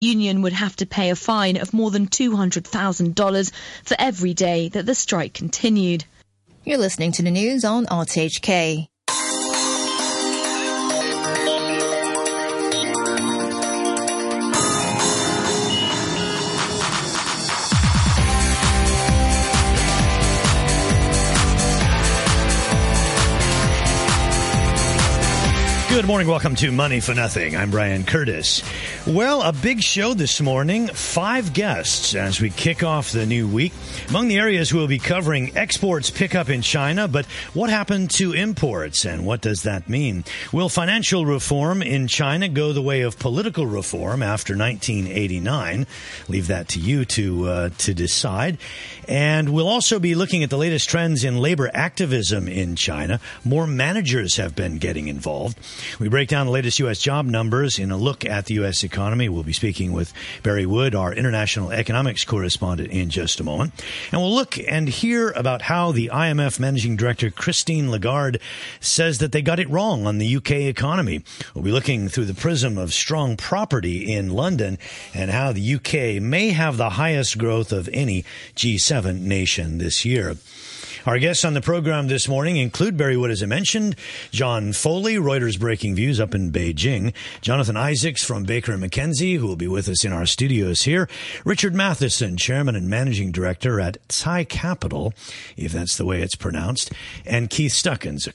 union would have to pay a fine of more than $200,000 for every day that the strike continued. You're listening to the news on RTHK. Morning. Welcome to Money for Nothing. I'm Brian Curtis. Well, a big show this morning. Five guests as we kick off the new week. Among the areas we'll be covering exports pick up in China, but what happened to imports and what does that mean? Will financial reform in China go the way of political reform after 1989? Leave that to you to uh, to decide. And we'll also be looking at the latest trends in labor activism in China. More managers have been getting involved. We break down the latest U.S. job numbers in a look at the U.S. economy. We'll be speaking with Barry Wood, our international economics correspondent, in just a moment. And we'll look and hear about how the IMF managing director, Christine Lagarde, says that they got it wrong on the UK economy. We'll be looking through the prism of strong property in London and how the UK may have the highest growth of any G7 nation this year. Our guests on the program this morning include Barry Wood, as I mentioned, John Foley, Reuters Breaking Views up in Beijing, Jonathan Isaacs from Baker and McKenzie, who will be with us in our studios here, Richard Matheson, Chairman and Managing Director at Tsai Capital, if that's the way it's pronounced, and Keith Stuckins,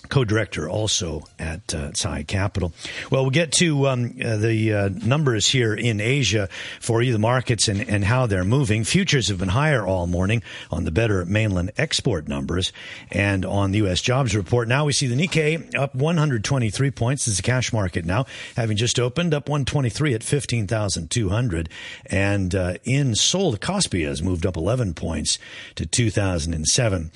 co-director also at uh, Capital. Well, we'll get to um, uh, the uh, numbers here in Asia for you, the markets and, and how they're moving. Futures have been higher all morning on the better mainland export numbers and on the U.S. jobs report. Now we see the Nikkei up 123 points. This is cash market now, having just opened up 123 at 15,200. And uh, in Seoul, the Kospi has moved up 11 points to 2007.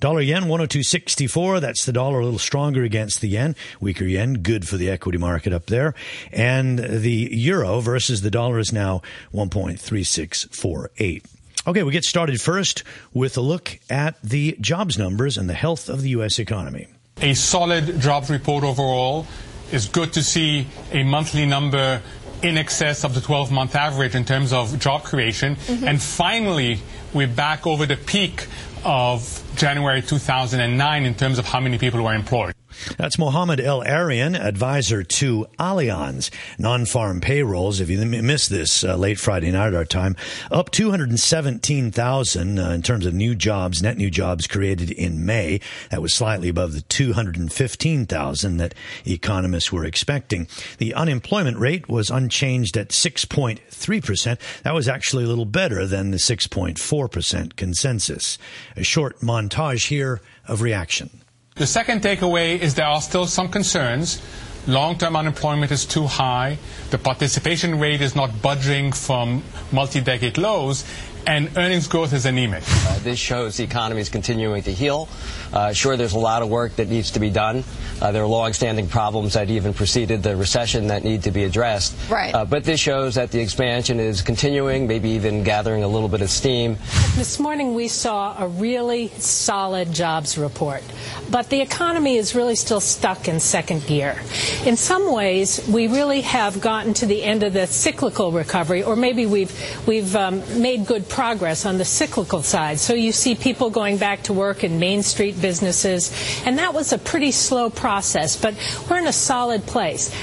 Dollar yen 102.64. That's the dollar little stronger against the yen. Weaker yen, good for the equity market up there. And the euro versus the dollar is now 1.3648. Okay, we get started first with a look at the jobs numbers and the health of the U.S. economy. A solid jobs report overall. It's good to see a monthly number in excess of the 12 month average in terms of job creation. Mm-hmm. And finally, we're back over the peak of January 2009 in terms of how many people were employed. That's Mohamed El-Erian, advisor to Allianz. Non-farm payrolls, if you missed this uh, late Friday night at our time, up 217,000 uh, in terms of new jobs, net new jobs created in May. That was slightly above the 215,000 that economists were expecting. The unemployment rate was unchanged at 6.3%. That was actually a little better than the 6.4% consensus. A short montage here of reaction. The second takeaway is there are still some concerns. Long-term unemployment is too high. The participation rate is not budging from multi-decade lows and earnings growth is anemic. Uh, this shows the economy is continuing to heal. Uh, sure, there's a lot of work that needs to be done. Uh, there are long-standing problems that even preceded the recession that need to be addressed. Right. Uh, but this shows that the expansion is continuing, maybe even gathering a little bit of steam. This morning we saw a really solid jobs report, but the economy is really still stuck in second gear. In some ways, we really have gotten to the end of the cyclical recovery, or maybe we've we've um, made good progress progress on the cyclical side. So you see people going back to work in Main Street businesses, and that was a pretty slow process, but we're in a solid place.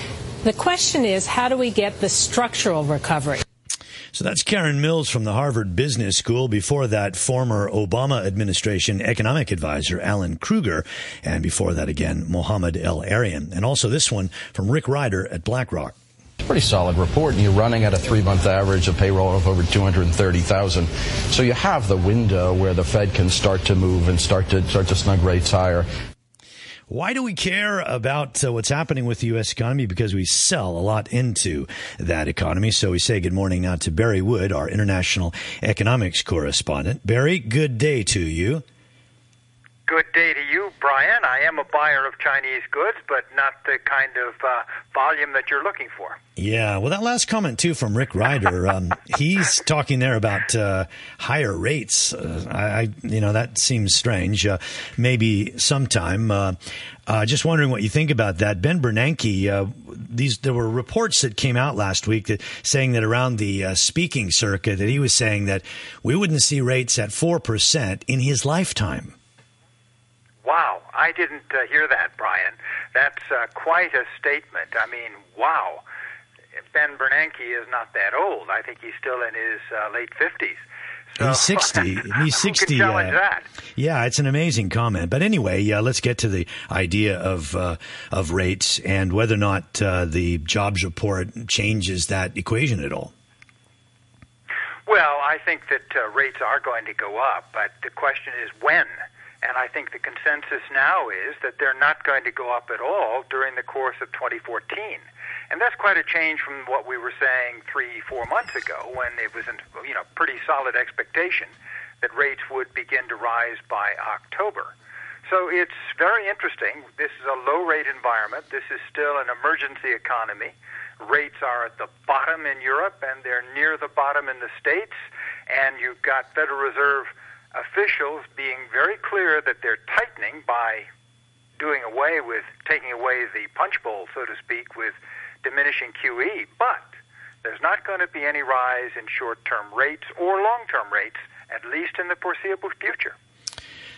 The question is, how do we get the structural recovery? So that's Karen Mills from the Harvard Business School. Before that, former Obama administration economic advisor Alan Krueger. And before that again, Mohamed El-Erian. And also this one from Rick Rieder at BlackRock pretty solid report, and you're running at a three-month average of payroll of over 230,000. So you have the window where the Fed can start to move and start to start to snug rates higher. Why do we care about uh, what's happening with the U.S. economy? Because we sell a lot into that economy. So we say good morning now to Barry Wood, our international economics correspondent. Barry, good day to you. Good day to you, Brian. I am a buyer of Chinese goods, but not the kind of uh, volume that you're looking for. Yeah, well, that last comment too from Rick Rieder, um, he's talking there about uh, higher rates. Uh, I, you know, that seems strange. Uh, maybe sometime. Uh, uh, just wondering what you think about that, Ben Bernanke. Uh, these there were reports that came out last week that saying that around the speaking circuit that he was saying that we wouldn't see rates at four percent in his lifetime. Wow, I didn't hear that, Brian. That's quite a statement. I mean, wow. Ben Bernanke is not that old. I think he's still in his uh, late fifties. So, he's 60. He's 60. Uh, yeah, it's an amazing comment. But anyway, uh, let's get to the idea of uh, of rates and whether or not uh, the jobs report changes that equation at all. Well, I think that uh, rates are going to go up, but the question is when. And I think the consensus now is that they're not going to go up at all during the course of 2014. And that's quite a change from what we were saying three, four months ago when it was a you know, pretty solid expectation that rates would begin to rise by October. So it's very interesting. This is a low rate environment. This is still an emergency economy. Rates are at the bottom in Europe and they're near the bottom in the States. And you've got Federal Reserve officials being very clear that they're tightening by doing away with taking away the punch bowl, so to speak, with diminishing QE. But there's not going to be any rise in short-term rates or long-term rates, at least in the foreseeable future.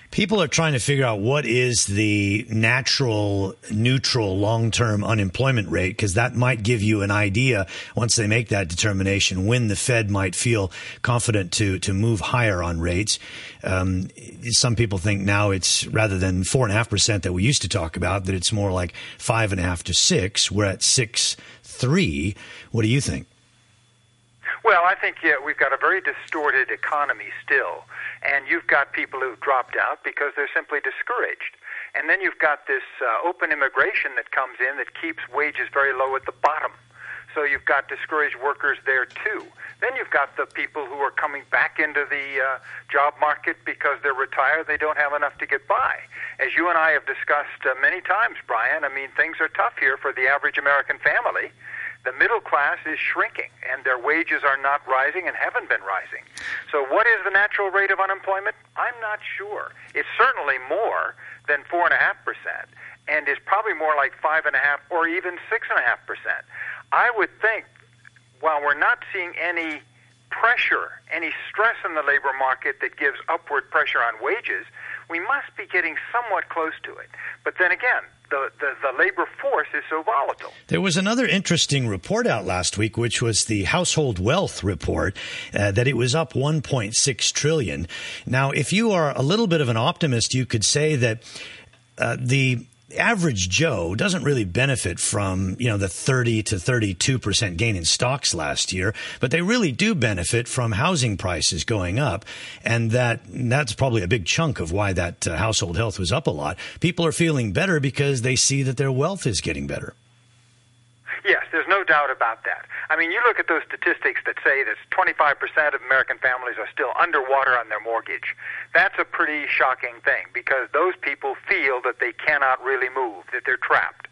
People are trying to figure out what is the natural, neutral, long term unemployment rate because that might give you an idea once they make that determination when the Fed might feel confident to, to move higher on rates. Um, some people think now it's rather than four and a half percent that we used to talk about, that it's more like five and a half to six. We're at six three. What do you think? Well, I think yeah, we've got a very distorted economy still and you've got people who've dropped out because they're simply discouraged. And then you've got this uh, open immigration that comes in that keeps wages very low at the bottom. So you've got discouraged workers there too. Then you've got the people who are coming back into the uh, job market because they're retired, they don't have enough to get by. As you and I have discussed uh, many times, Brian, I mean, things are tough here for the average American family the middle class is shrinking and their wages are not rising and haven't been rising. So, what is the natural rate of unemployment? I'm not sure. It's certainly more than 4.5%, and is probably more like 5.5 or even 6.5%. I would think, while we're not seeing any pressure, any stress in the labor market that gives upward pressure on wages, we must be getting somewhat close to it. But then again, the, the, the, labor force is so volatile. There was another interesting report out last week, which was the household wealth report, uh, that it was up 1.6 trillion. Now, if you are a little bit of an optimist, you could say that uh, average Joe doesn't really benefit from, you know, the 30 to 32% gain in stocks last year, but they really do benefit from housing prices going up. And that, that's probably a big chunk of why that uh, household health was up a lot. People are feeling better because they see that their wealth is getting better. There's no doubt about that. I mean, you look at those statistics that say that 25% of American families are still underwater on their mortgage. That's a pretty shocking thing because those people feel that they cannot really move, that they're trapped.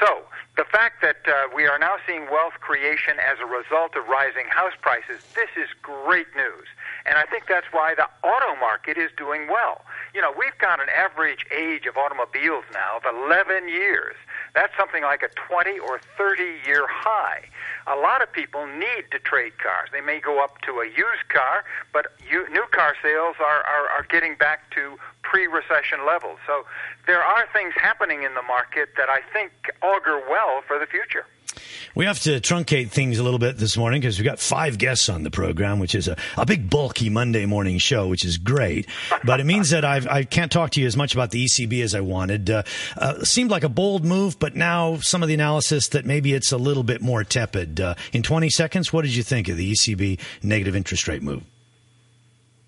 So, the fact that uh, we are now seeing wealth creation as a result of rising house prices, this is great news. And I think that's why the auto market is doing well. You know, we've got an average age of automobiles now of 11 years. That's something like a 20 or 30 year high. A lot of people need to trade cars. They may go up to a used car, but new car sales are, are, are getting back to pre recession levels. So there are things happening in the market that I think augur well for the future. We have to truncate things a little bit this morning because we've got five guests on the program, which is a, a big, bulky Monday morning show, which is great. But it means that I've, I can not talk to you as much about the ECB as I wanted. Uh, uh, seemed like a bold move, but now some of the analysis that maybe it's a little bit more tepid. Uh, in 20 seconds, what did you think of the ECB negative interest rate move?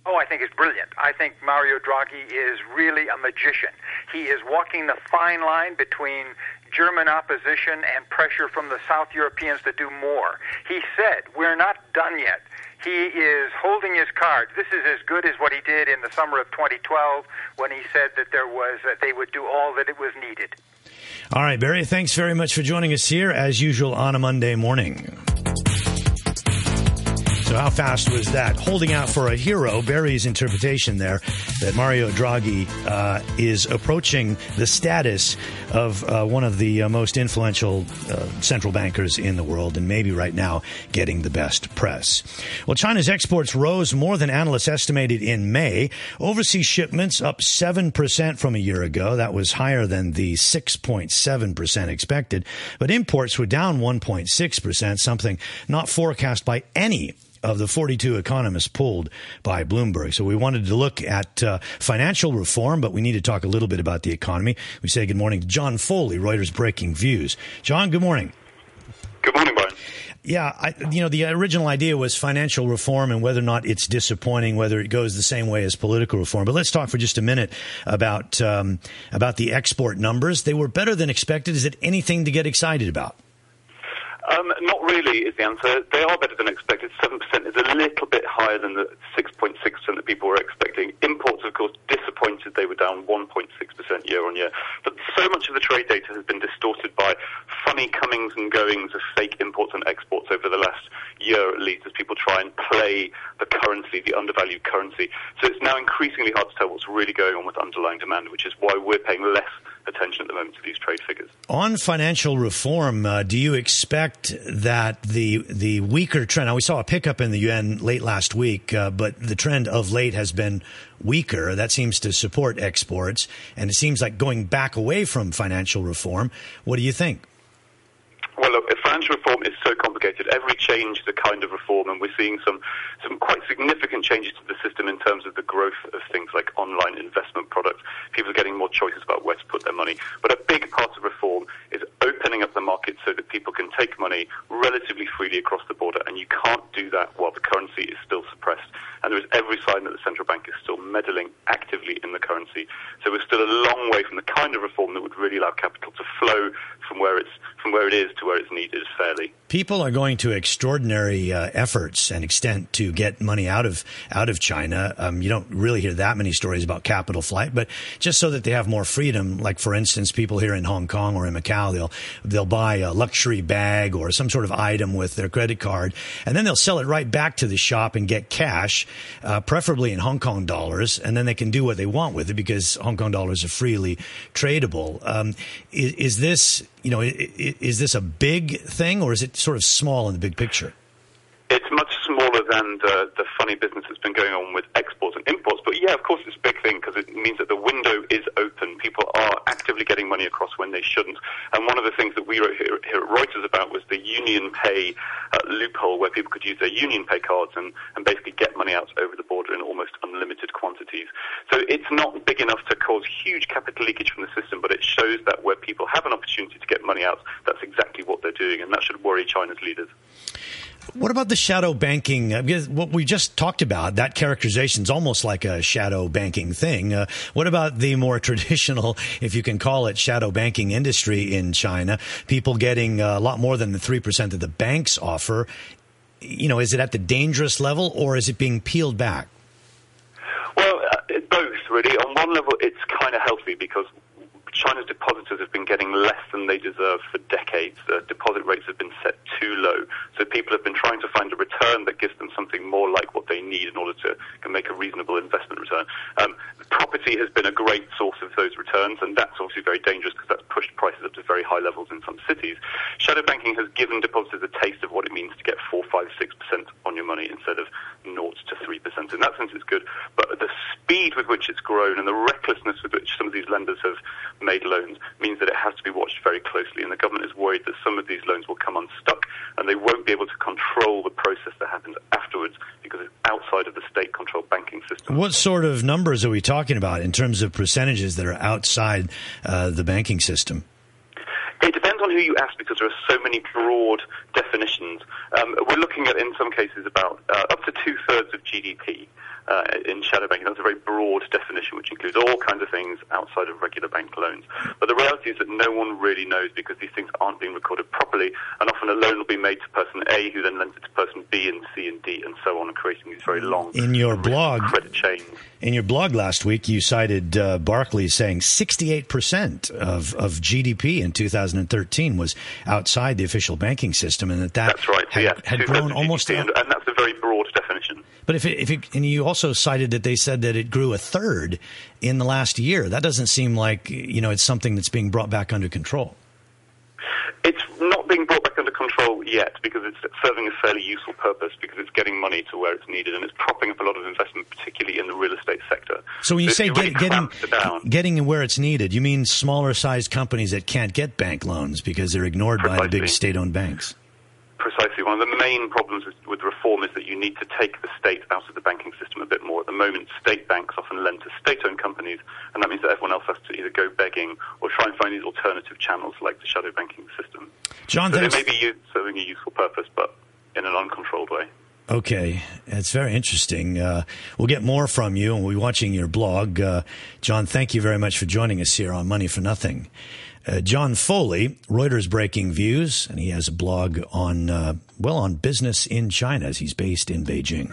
Oh, I think it's brilliant. I think Mario Draghi is really a magician. He is walking the fine line between German opposition and pressure from the South Europeans to do more. He said, We're not done yet. he is holding his cards. This is as good as what he did in the summer of 2012 when he said that there was that they would do all that it was needed. All right, Barry, thanks very much for joining us here as usual on a Monday morning. So how fast was that? Holding out for a hero, Barry's interpretation there that Mario Draghi uh, is approaching the status of uh, one of the uh, most influential uh, central bankers in the world, and maybe right now getting the best press. Well, China's exports rose more than analysts estimated in May. Overseas shipments up 7% from a year ago. That was higher than the 6.7% expected. But imports were down 1.6%, something not forecast by any of the 42 economists polled by Bloomberg. So we wanted to look at uh, financial reform, but we need to talk a little bit about the economy. We say good morning to John Foley, Reuters Breaking Views. John, good morning. Good morning, Brian. Yeah, I, you know, the original idea was financial reform and whether or not it's disappointing, whether it goes the same way as political reform. But let's talk for just a minute about um, about the export numbers. They were better than expected. Is it anything to get excited about? Um, not really is the answer. They are better than expected. 7% is a little bit higher than the 6.6% that people were expecting. Imports, of course, disappointed. They were down 1.6% year on year. But so much of the trade data has been distorted by funny comings and goings of fake imports and exports over the last year at least as people try and play the currency, the undervalued currency. So it's now increasingly hard to tell what's really going on with underlying demand, which is why we're paying less attention at the moment to these trade figures. On financial reform, uh, do you expect that the the weaker trend? Now we saw a pickup in the yuan late last week, uh, but the trend of late has been weaker. That seems to support exports, and it seems like going back away from financial reform. What do you think? Well, look, financial reform is so complicated. Every change is a kind of reform, and we're seeing some, some quite significant changes to the system in terms of the growth of things like online investment products. People are getting more choices about where to put their money. But a big part of reform is opening up the market so that people can take money relatively freely across the border, and you can't do that while the currency is still suppressed. And there is every sign that the central bank is still meddling actively in the currency. So we're still a long way from the kind of reform that would really allow capital to flow from where it's from where it is to where it's needed fairly. People are going to extraordinary uh, efforts and extent to get money out of out of China. Um, you don't really hear that many stories about capital flight, but just so that they have more freedom. Like for instance, people here in Hong Kong or in Macau, they'll they'll buy a luxury bag or some sort of item with their credit card, and then they'll sell it right back to the shop and get cash, uh, preferably in Hong Kong dollars, and then they can do what they want with it because Hong Kong dollars are freely tradable. Um, is, is this you know, is this a big thing or is it sort of small in the big picture? It's much smaller than the, the funny business that's been going on with exports and imports. But yeah, of course, it's a big thing because it means that the window is open. People are actively getting money across when they shouldn't. And one of the things that we wrote here, here at Reuters about was the Union Pay uh, loophole where people could use their Union Pay cards and, and basically get money out over the border in almost unlimited quantities. So it's not big enough to cause huge capital leakage from the system, but it shows that where people have an opportunity to get money out, that's exactly what they're doing, and that should worry China's leaders. What about the shadow banking? Uh, what we just talked about, that characterization is almost like a shadow banking thing. Uh, what about the more traditional, if you can call it, shadow banking industry in China? People getting a lot more than the 3% that the banks offer. You know, is it at the dangerous level or is it being peeled back? Well, uh, both, really. On one level, it's kind of healthy because China's depositors have been getting less than they deserve for decades. The deposit rates have been set too low. So people have been trying to find a return that gives them something more like what they need in order to can make a reasonable investment return. Um, property has been a great source of those returns, and that's obviously very dangerous because that's pushed prices up to very high levels in some cities. Shadow banking has given depositors a taste of what it means to get 4, 5, 6% on your money instead of 0 to 3%. In that sense, it's good. But the speed with which it's grown and the recklessness with which some of these lenders have made loans means that it has to be watched very closely. And the government is worried that some of these loans will come unstuck and they won't be able to control the process that happens afterwards because it's outside of the state controlled banking system. What sort of numbers are we talking about in terms of percentages that are outside uh, the banking system? It depends on who you ask because there are so many broad definitions. Um, we're looking at, in some cases, about uh, up to two thirds of GDP uh, in shadow banking. That's a very broad definition, which includes all kinds of things outside of regular bank loans. But the reality is that no one really knows because these things aren't being recorded properly, and often a loan will be made to person A, who then lends it to person B D, and so on, and creating these very long in your blog credit chains. In your blog last week, you cited uh, Barclays saying 68% of, of GDP in 2013 was outside the official banking system, and that that that's right. had, yeah, had grown almost. And, and that's a very broad definition. But if it, if it, and you also cited that they said that it grew a third in the last year. That doesn't seem like you know it's something that's being brought back under control. It's being brought back under control yet because it's serving a fairly useful purpose because it's getting money to where it's needed and it's propping up a lot of investment, particularly in the real estate sector. So when you So say it really getting down. getting where it's needed, you mean smaller sized companies that can't get bank loans because they're ignored by the big state owned banks. Precisely. One of the main problems with, with reform is that you need to take the state out of the banking system a bit more. At the moment, state banks often lend to state-owned companies, and that means that everyone else has to either go begging or try and find these alternative channels like the shadow banking system. John, so thanks. may be serving a useful purpose, but in an uncontrolled way. Okay, it's very interesting. Uh, we'll get more from you, and we'll be watching your blog. Uh, John, thank you very much for joining us here on Money for Nothing. Uh, John Foley, Reuters Breaking Views, and he has a blog on, uh, well, on business in China as he's based in Beijing.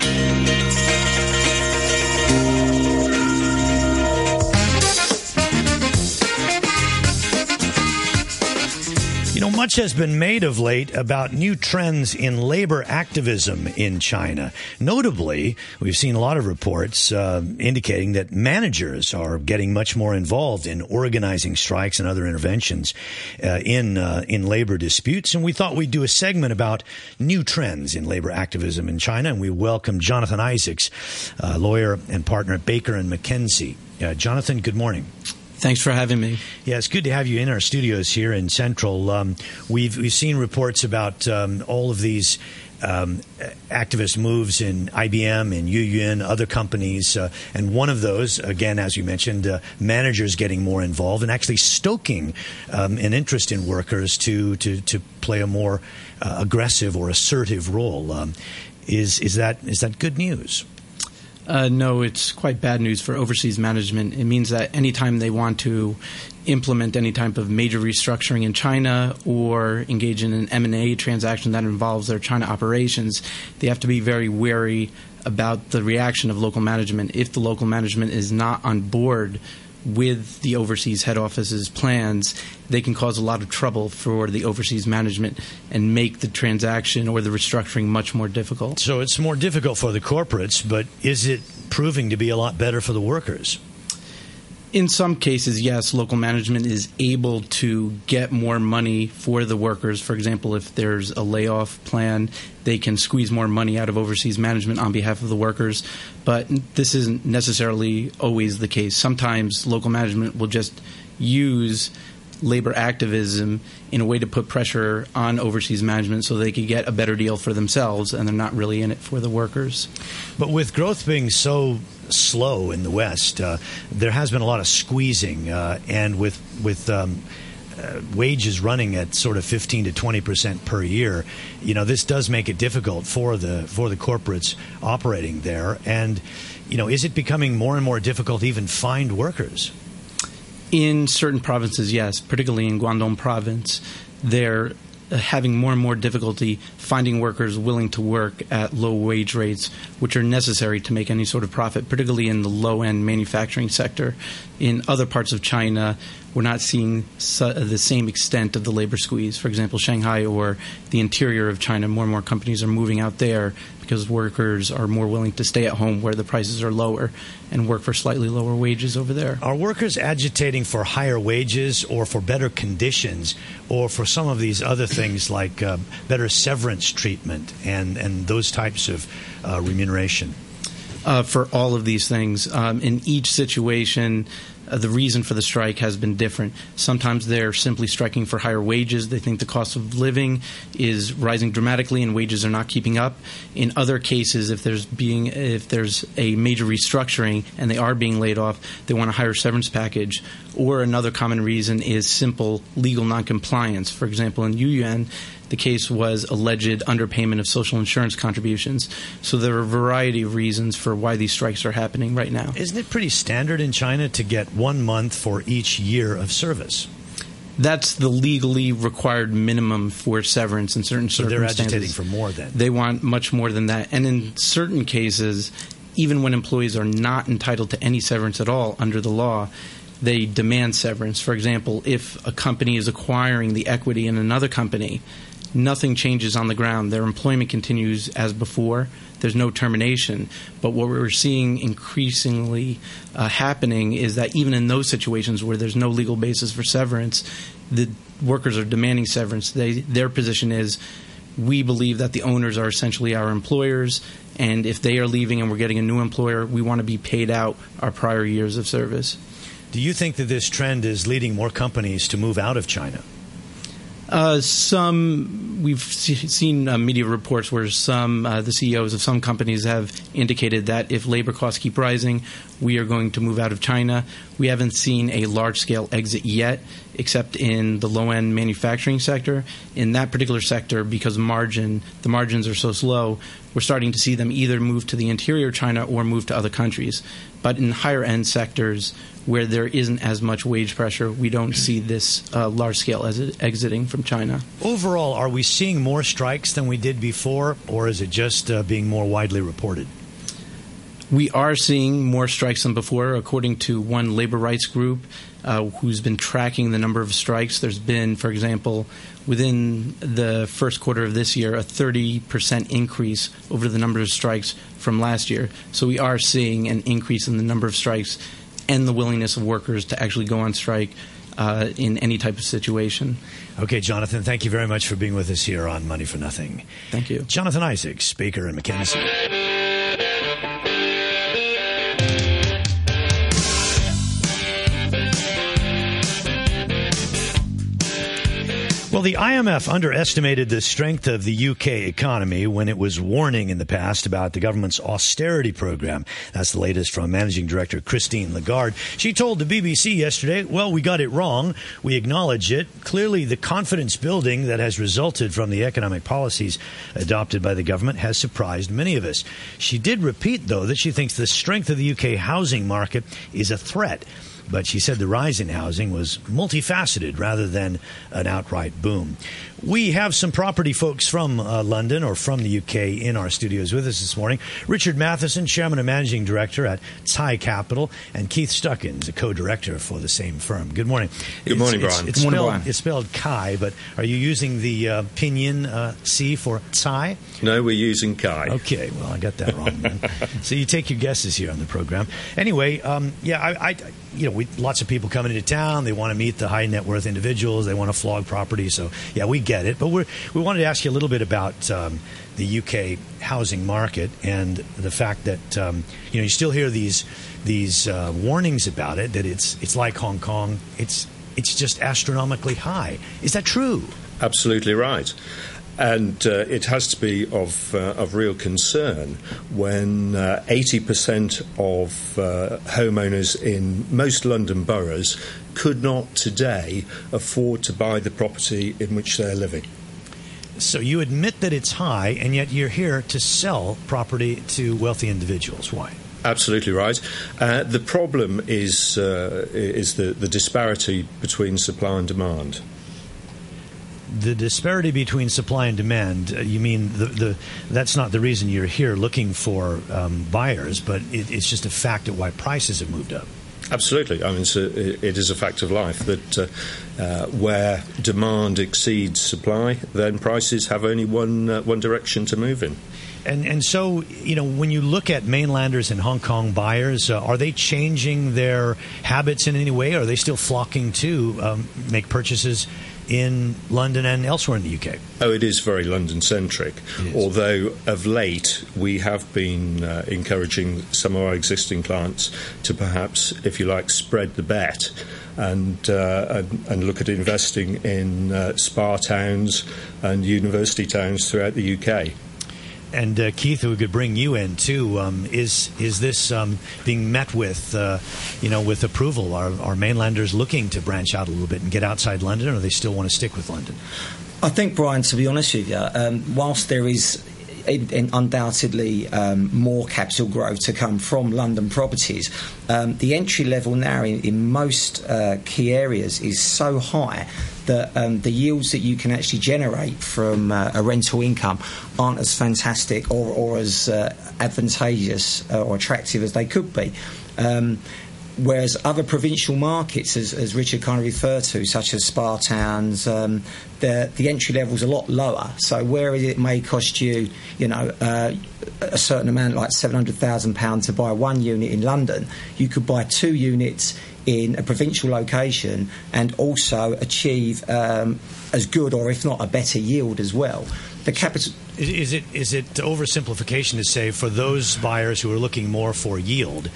You know, much has been made of late about new trends in labor activism in China. Notably, we've seen a lot of reports uh, indicating that managers are getting much more involved in organizing strikes and other interventions uh, in uh, in labor disputes. And we thought we'd do a segment about new trends in labor activism in China. And we welcome Jonathan Isaacs, uh, lawyer and partner at Baker and McKenzie. Uh, Jonathan, good morning. Thanks for having me. Yeah, it's good to have you in our studios here in Central. Um, we've we've seen reports about um, all of these um, activist moves in IBM and Yue Yuen, other companies, uh, and one of those, again, as you mentioned, uh, managers getting more involved and actually stoking um, an interest in workers to to to play a more uh, aggressive or assertive role. Um, is is that is that good news? Uh, no, it's quite bad news for overseas management. It means that anytime they want to implement any type of major restructuring in China or engage in an M&A transaction that involves their China operations, they have to be very wary about the reaction of local management. If the local management is not on board with the overseas head office's plans, they can cause a lot of trouble for the overseas management and make the transaction or the restructuring much more difficult. So it's more difficult for the corporates, but is it proving to be a lot better for the workers? In some cases, yes, local management is able to get more money for the workers. For example, if there's a layoff plan, they can squeeze more money out of overseas management on behalf of the workers. But this isn't necessarily always the case. Sometimes local management will just use labor activism in a way to put pressure on overseas management so they could get a better deal for themselves and they're not really in it for the workers. But with growth being so slow in the West, uh, there has been a lot of squeezing, uh, and with with um, uh, wages running at sort of 15 to 20 percent per year, you know this does make it difficult for the for the corporates operating there. And you know, is it becoming more and more difficult to even find workers? In certain provinces, yes, particularly in Guangdong province, they're uh, Uh, having more and more difficulty finding workers willing to work at low wage rates, which are necessary to make any sort of profit, particularly in the low end manufacturing sector. In other parts of China, we're not seeing su- uh, the same extent of the labor squeeze. For example, Shanghai or the interior of China, more and more companies are moving out there because workers are more willing to stay at home where the prices are lower and work for slightly lower wages over there. Are workers agitating for higher wages or for better conditions or for some of these other things like uh, better severance treatment and, and those types of uh, remuneration? Uh, for all of these things, um, in each situation, uh, the reason for the strike has been different. Sometimes they're simply striking for higher wages. They think the cost of living is rising dramatically and wages are not keeping up. In other cases, if there's being if there's a major restructuring and they are being laid off, they want a higher severance package. Or another common reason is simple legal noncompliance. For example, in Yue Yuen, the case was alleged underpayment of social insurance contributions. So there are a variety of reasons for why these strikes are happening right now. Isn't it pretty standard in China to get one month for each year of service? That's the legally required minimum for severance in certain so circumstances. They're agitating for more then. They want much more than that. And in certain cases, even when employees are not entitled to any severance at all under the law, they demand severance. For example, if a company is acquiring the equity in another company, nothing changes on the ground. Their employment continues as before. There's no termination. But what we're seeing increasingly uh, happening is that even in those situations where there's no legal basis for severance, the workers are demanding severance. They, their position is we believe that the owners are essentially our employers, and if they are leaving and we're getting a new employer, we want to be paid out our prior years of service. Do you think that this trend is leading more companies to move out of China? Uh, some we've seen uh, media reports where some uh, the CEOs of some companies have indicated that if labor costs keep rising, we are going to move out of China. We haven't seen a large scale exit yet, except in the low end manufacturing sector. In that particular sector, because margin the margins are so slow, we're starting to see them either move to the interior China or move to other countries. But in higher end sectors, where there isn't as much wage pressure, we don't see this uh, large scale exiting from China. Overall, are we seeing more strikes than we did before, or is it just uh, being more widely reported? We are seeing more strikes than before, according to one labor rights group uh, who's been tracking the number of strikes. There's been, for example, within the first quarter of this year, a 30% increase over the number of strikes from last year. So we are seeing an increase in the number of strikes and the willingness of workers to actually go on strike uh, in any type of situation. Okay, Jonathan, thank you very much for being with us here on Money for Nothing. Thank you. Jonathan Isaacs, Baker and McKenzie. Well, the IMF underestimated the strength of the UK economy when it was warning in the past about the government's austerity program. That's the latest from Managing Director Christine Lagarde. She told the BBC yesterday, well, we got it wrong. We acknowledge it. Clearly, the confidence building that has resulted from the economic policies adopted by the government has surprised many of us. She did repeat, though, that she thinks the strength of the UK housing market is a threat but she said the rise in housing was multifaceted rather than an outright boom. We have some property folks from uh, London or from the UK in our studios with us this morning. Richard Matheson, Chairman and Managing Director at Tsai Capital, and Keith Stuckins, a co-director for the same firm. Good morning. Good morning, it's, Brian. It's, it's, Good spelled, morning, it's spelled Kai, but are you using the uh, pinyin uh, C for Tsai? No, we're using Kai. Okay, well, I got that wrong. so you take your guesses here on the program. Anyway, um, yeah, I, I, you know, we, lots of people coming into town. They want to meet the high net worth individuals. They want to flog property. So yeah, we get it. But we we wanted to ask you a little bit about um, the UK housing market and the fact that um, you know you still hear these these uh, warnings about it that it's it's like Hong Kong. It's it's just astronomically high. Is that true? Absolutely right. And uh, it has to be of, uh, of real concern when uh, 80% of uh, homeowners in most London boroughs could not today afford to buy the property in which they're living. So you admit that it's high, and yet you're here to sell property to wealthy individuals. Why? Absolutely right. Uh, the problem is uh, is the, the disparity between supply and demand the disparity between supply and demand, uh, you mean the, the, that's not the reason you're here looking for um, buyers, but it, it's just a fact of why prices have moved up. Absolutely. I mean, it is a fact of life that uh, uh, where demand exceeds supply, then prices have only one uh, one direction to move in. And and so you know when you look at mainlanders and Hong Kong buyers, uh, are they changing their habits in any way? Are they still flocking to um, make purchases in London and elsewhere in the UK. Oh, it is very London centric. Although of late we have been uh, encouraging some of our existing clients to perhaps, if you like, spread the bet and uh, and, and, look at investing in uh, spa towns and university towns throughout the UK. And uh, Keith, we could bring you in too. Um, is is this um, being met with, uh, you know, with approval? Are, are mainlanders looking to branch out a little bit and get outside London, or they still want to stick with London? I think, Brian, to be honest with you, um, whilst there is undoubtedly um, more capital growth to come from London properties. Um, the entry level now in, in most uh, key areas is so high that um, the yields that you can actually generate from uh, a rental income aren't as fantastic or, or as uh, advantageous uh, or attractive as they could be. Um, whereas other provincial markets, as, as, Richard kind of referred to, such as spa towns, um, the, the entry level is a lot lower. So where it may cost you, you know, uh, a certain amount, like seven hundred thousand pounds, to buy one unit in London, you could buy two units in a provincial location and also achieve um, as good, or if not a better yield as well. The capital. Is it is it oversimplification to say for those buyers who are looking more for yield?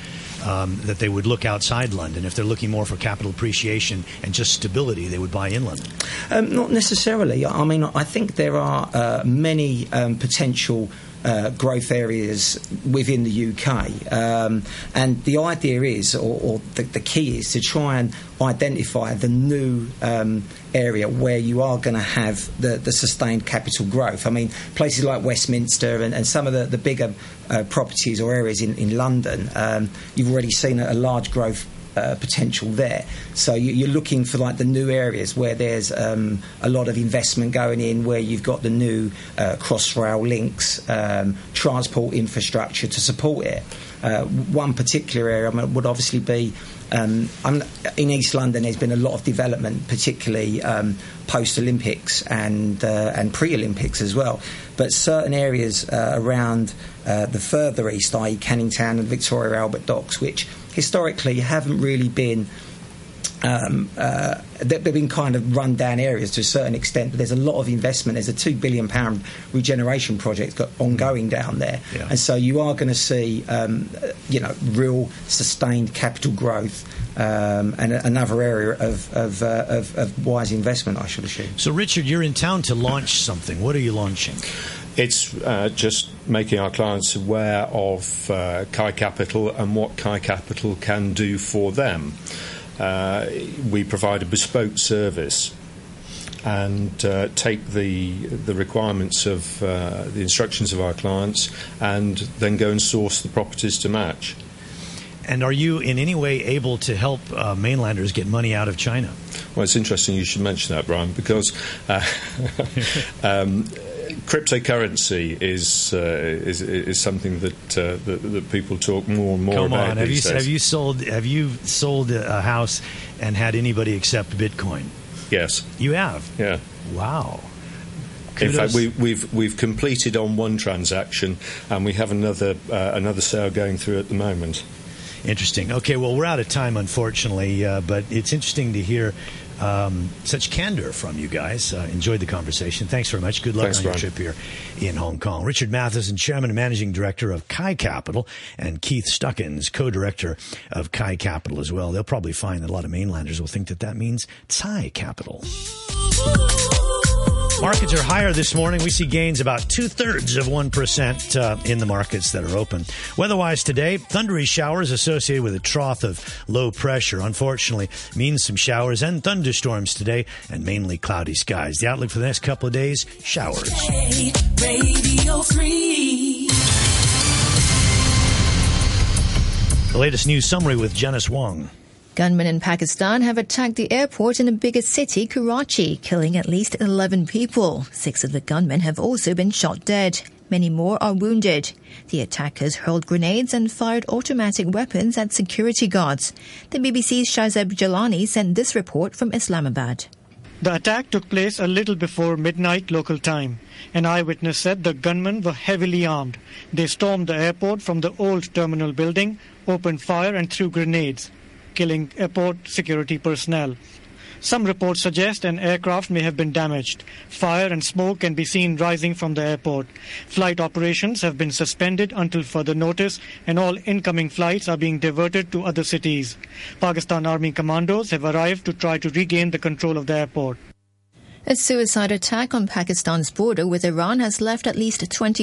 Um, that they would look outside London. If they're looking more for capital appreciation and just stability, they would buy in London. Um, not necessarily. I mean, I think there are uh, many um, potential uh, growth areas within the UK. Um, and the idea is, or, or the, the, key is, to try and identify the new um, area where you are going to have the, the, sustained capital growth. I mean, places like Westminster and, and some of the, the bigger uh, properties or areas in, in London, um, you've already seen a, a large growth uh, potential there. So you, are looking for like the new areas where there's um, a lot of investment going in, where you've got the new uh, cross-rail links, um, transport infrastructure to support it. Uh, one particular area would obviously be um, in East London. There's been a lot of development, particularly um, post Olympics and uh, and pre Olympics as well. But certain areas uh, around uh, the further east, i.e., Canning Town and Victoria Albert Docks, which historically haven't really been. Um, uh, they've been kind of run down areas to a certain extent, but there's a lot of investment. There's a two billion pound regeneration project ongoing down there, yeah. and so you are going to see, um, you know, real sustained capital growth. Um, and another area of, of, uh, of, of wise investment, I should assume. So, Richard, you're in town to launch something. What are you launching? It's uh, just making our clients aware of uh, Kai Capital and what Kai Capital can do for them. Uh, we provide a bespoke service and uh, take the the requirements of uh, the instructions of our clients and then go and source the properties to match. And are you in any way able to help uh, mainlanders get money out of China? Well, it's interesting you should mention that, Brian, because uh, um, cryptocurrency is, uh, is is something that, uh, that, that people talk more and more Come about. On. Have you days. have you sold have you sold a house and had anybody accept Bitcoin? Yes, you have. Yeah. Wow. Kudos. In fact, we, have we've, we've completed on one transaction, and we have another uh, another sale going through at the moment. Interesting. Okay, well, we're out of time, unfortunately, uh, but it's interesting to hear um, such candor from you guys. Uh, enjoyed the conversation. Thanks very much. Good luck Thanks, on Brian. your trip here in Hong Kong. Richard Matheson, Chairman and Managing Director of Kai Capital, and Keith Stuckins, Co-Director of Kai Capital as well. They'll probably find that a lot of mainlanders will think that that means Thai Capital. Markets are higher this morning. We see gains about two thirds of 1% uh, in the markets that are open. Weatherwise today, thundery showers associated with a trough of low pressure. Unfortunately, means some showers and thunderstorms today and mainly cloudy skies. The outlook for the next couple of days, showers. Radio 3. The latest news summary with Janice Wong. Gunmen in Pakistan have attacked the airport in the biggest city, Karachi, killing at least 11 people. Six of the gunmen have also been shot dead. Many more are wounded. The attackers hurled grenades and fired automatic weapons at security guards. The BBC's Shahzeb Jillani sent this report from Islamabad. The attack took place a little before midnight local time. An eyewitness said the gunmen were heavily armed. They stormed the airport from the old terminal building, opened fire and threw grenades killing airport security personnel. Some reports suggest an aircraft may have been damaged. Fire and smoke can be seen rising from the airport. Flight operations have been suspended until further notice, and all incoming flights are being diverted to other cities. Pakistan Army commandos have arrived to try to regain the control of the airport. A suicide attack on Pakistan's border with Iran has left at least 20